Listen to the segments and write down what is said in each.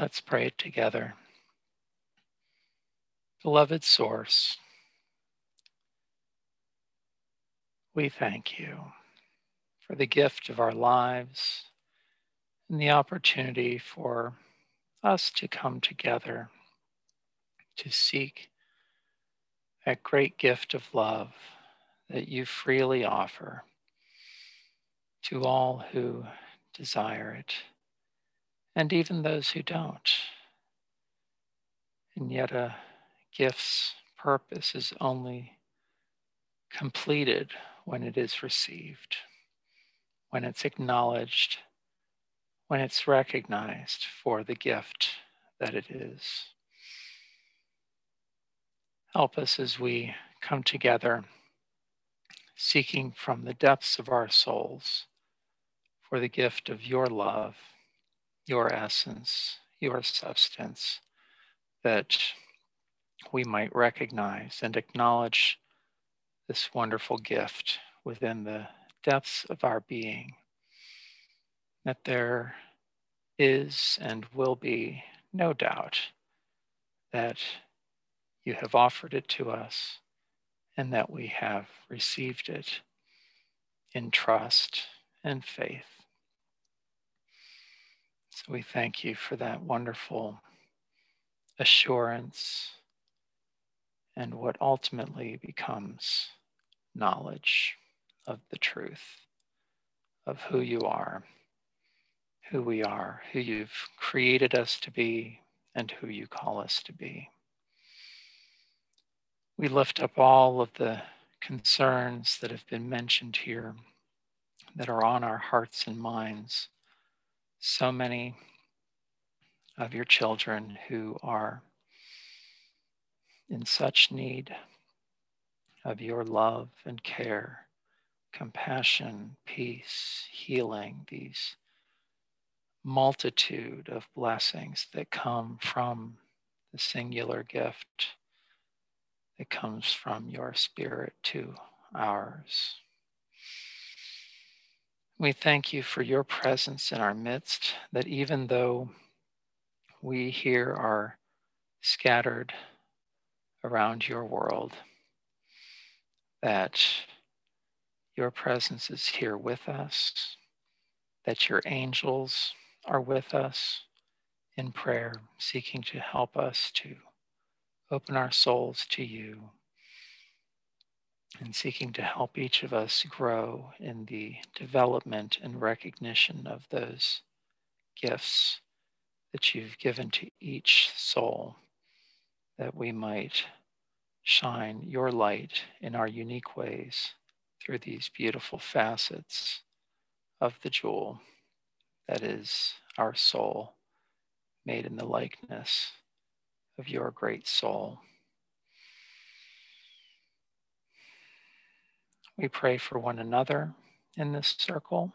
Let's pray together. Beloved Source, we thank you for the gift of our lives and the opportunity for us to come together to seek that great gift of love that you freely offer to all who desire it, and even those who don't. And yet, a gift's purpose is only completed when it is received, when it's acknowledged, when it's recognized for the gift that it is. Help us as we come together, seeking from the depths of our souls for the gift of your love, your essence, your substance, that we might recognize and acknowledge this wonderful gift within the depths of our being, that there is and will be no doubt that you have offered it to us and that we have received it in trust and faith. So we thank you for that wonderful assurance and what ultimately becomes knowledge of the truth of who you are, who we are, who you've created us to be, and who you call us to be. We lift up all of the concerns that have been mentioned here that are on our hearts and minds. So many of your children who are in such need of your love and care, compassion, peace, healing, these multitude of blessings that come from the singular gift that comes from your spirit to ours. We thank you for your presence in our midst, that even though we here are scattered around your world, that your presence is here with us, that your angels are with us in prayer, seeking to help us to open our souls to you and seeking to help each of us grow in the development and recognition of those gifts that you've given to each soul, that we might shine your light in our unique ways through these beautiful facets of the jewel that is our soul, made in the likeness of your great soul. We pray for one another in this circle.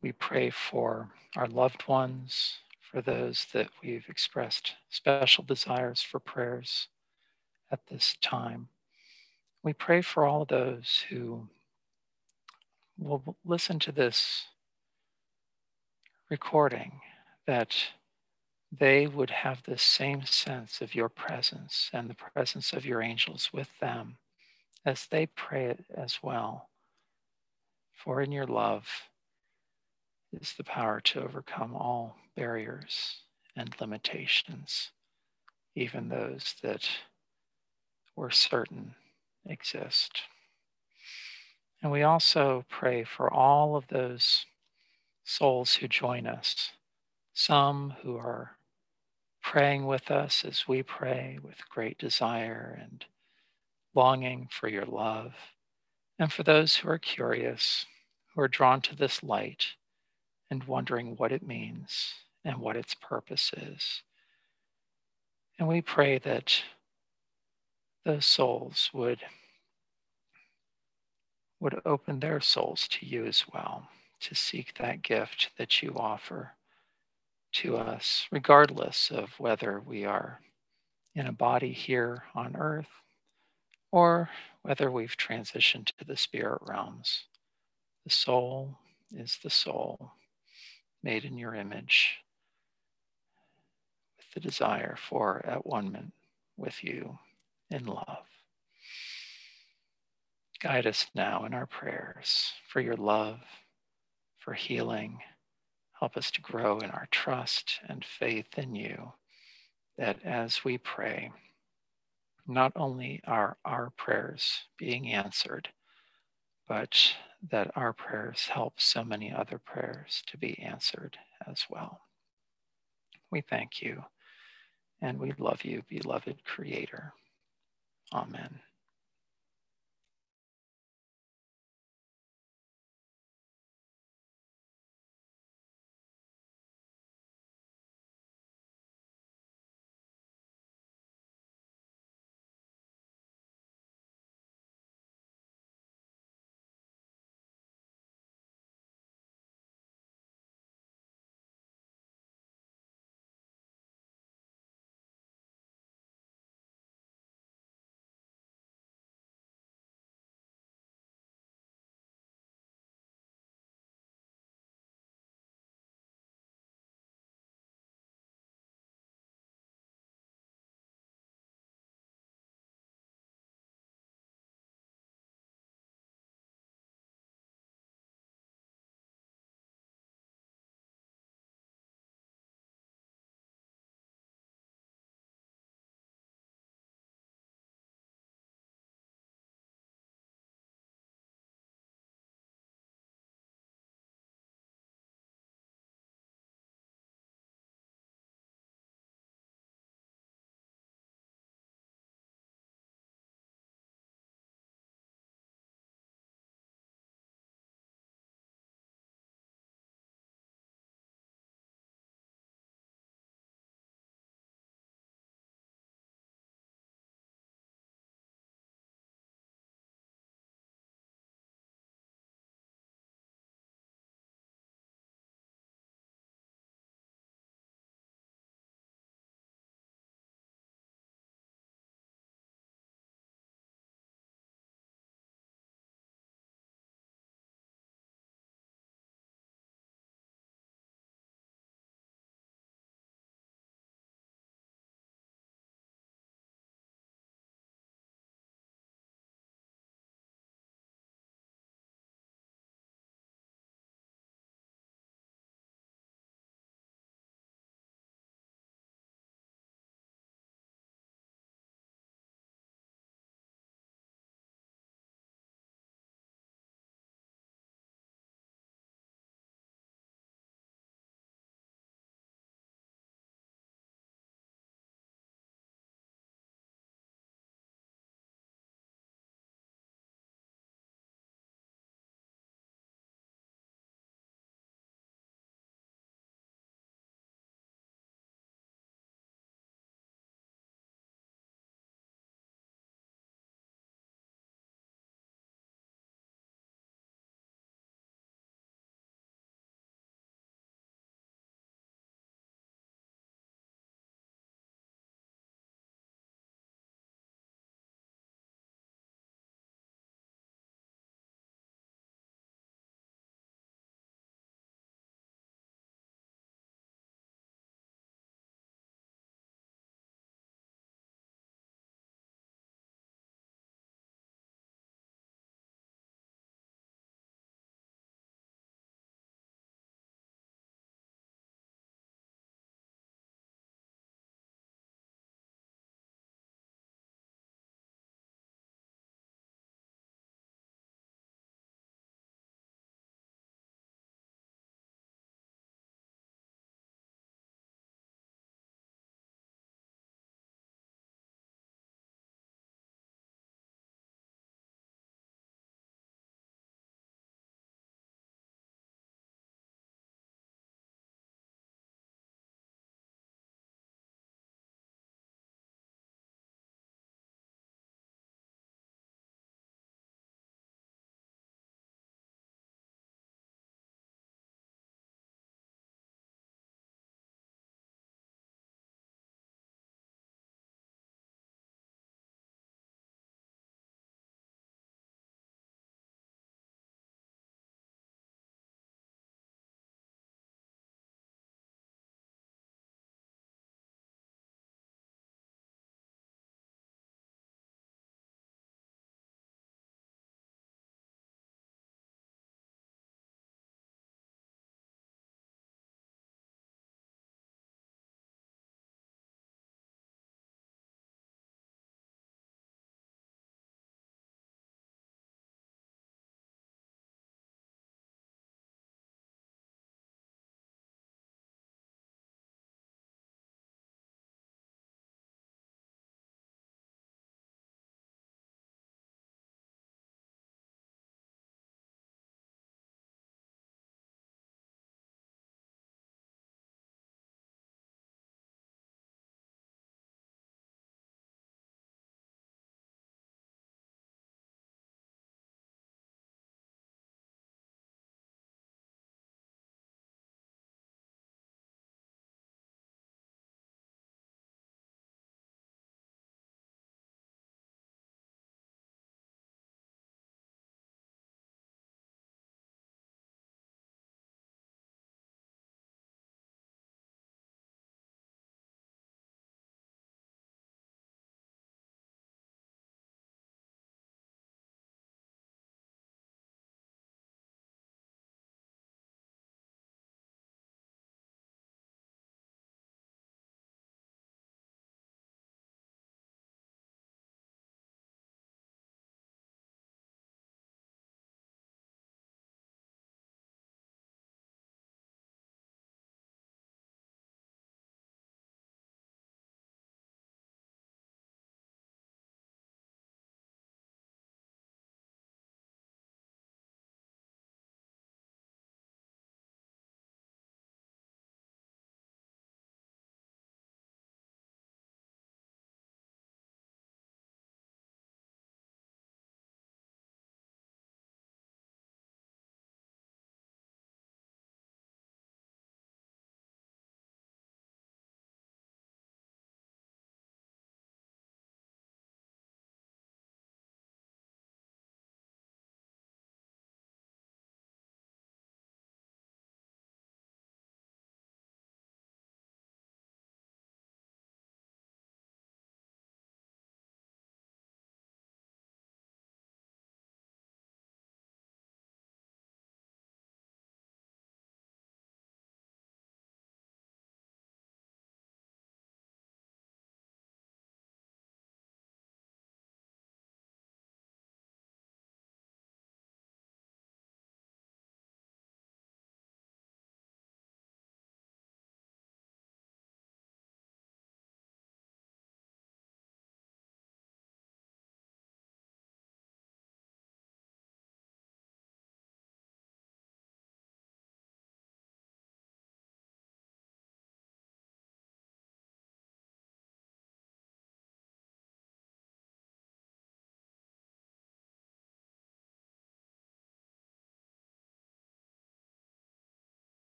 We pray for our loved ones, for those that we've expressed special desires for prayers at this time. We pray for all those who will listen to this recording that they would have the same sense of your presence and the presence of your angels with them as they pray it as well. For in your love is the power to overcome all barriers and limitations, even those that we're certain exist. And we also pray for all of those souls who join us, some who are praying with us as we pray with great desire and longing for your love. And for those who are curious, who are drawn to this light and wondering what it means and what its purpose is. And we pray that those souls would, would open their souls to you as well, to seek that gift that you offer to us, regardless of whether we are in a body here on earth or whether we've transitioned to the spirit realms. The soul is the soul, made in your image, with the desire for at one with you in love. Guide us now in our prayers for your love, for healing. Help us to grow in our trust and faith in you, that as we pray, not only are our prayers being answered, but that our prayers help so many other prayers to be answered as well. We thank you and we love you, beloved Creator. Amen.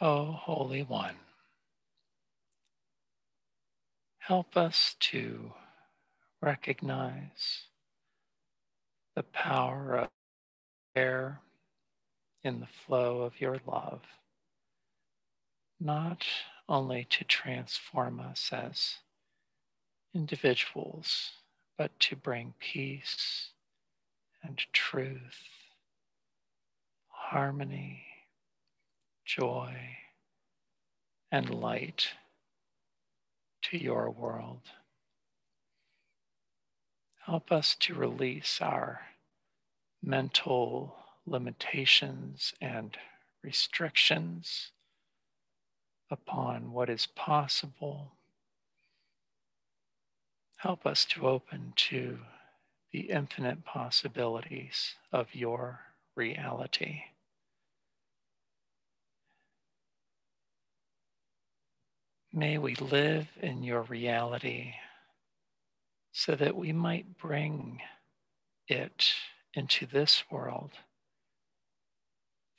O Holy One, help us to recognize the power of air in the flow of your love, not only to transform us as individuals, but to bring peace and truth, harmony, joy, and light to your world. Help us to release our mental limitations and restrictions upon what is possible. Help us to open to the infinite possibilities of your reality. May we live in your reality so that we might bring it into this world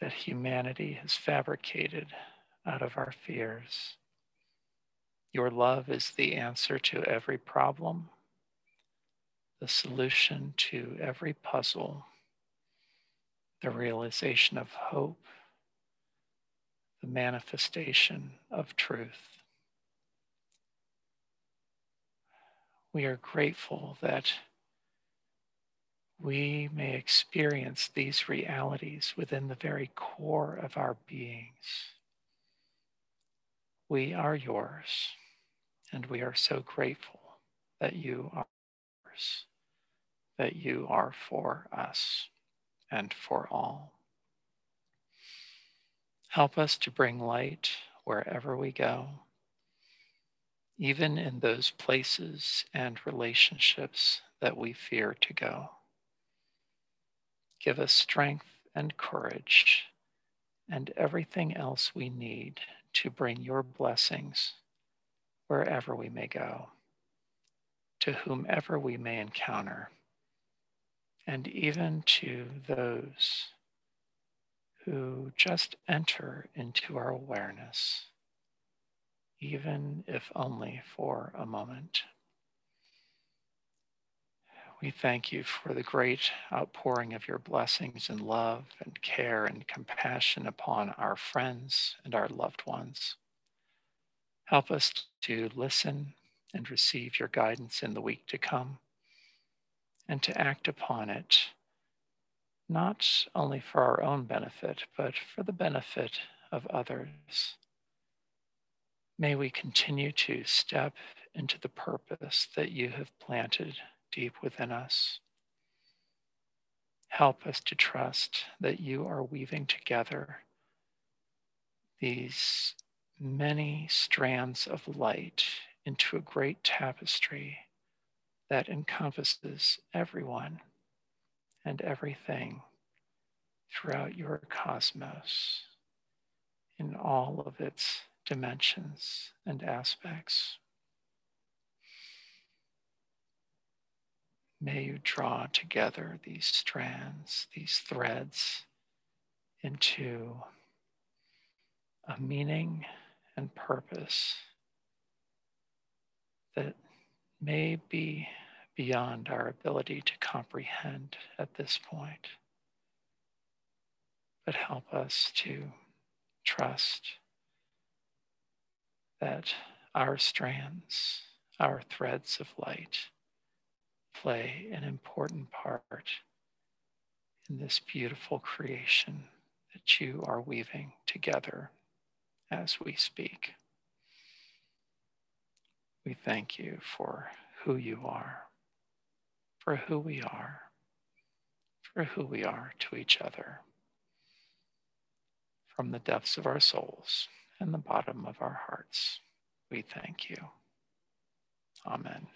that humanity has fabricated out of our fears. Your love is the answer to every problem, the solution to every puzzle, the realization of hope, the manifestation of truth. We are grateful that we may experience these realities within the very core of our beings. We are yours, and we are so grateful that you are yours, that you are for us and for all. Help us to bring light wherever we go even in those places and relationships that we fear to go. Give us strength and courage and everything else we need to bring your blessings wherever we may go, to whomever we may encounter, and even to those who just enter into our awareness even if only for a moment. We thank you for the great outpouring of your blessings and love and care and compassion upon our friends and our loved ones. Help us to listen and receive your guidance in the week to come and to act upon it, not only for our own benefit, but for the benefit of others May we continue to step into the purpose that you have planted deep within us. Help us to trust that you are weaving together these many strands of light into a great tapestry that encompasses everyone and everything throughout your cosmos in all of its dimensions and aspects. May you draw together these strands, these threads into a meaning and purpose that may be beyond our ability to comprehend at this point. But help us to trust that our strands, our threads of light, play an important part in this beautiful creation that you are weaving together as we speak. We thank you for who you are, for who we are, for who we are to each other. From the depths of our souls, and the bottom of our hearts. We thank you. Amen.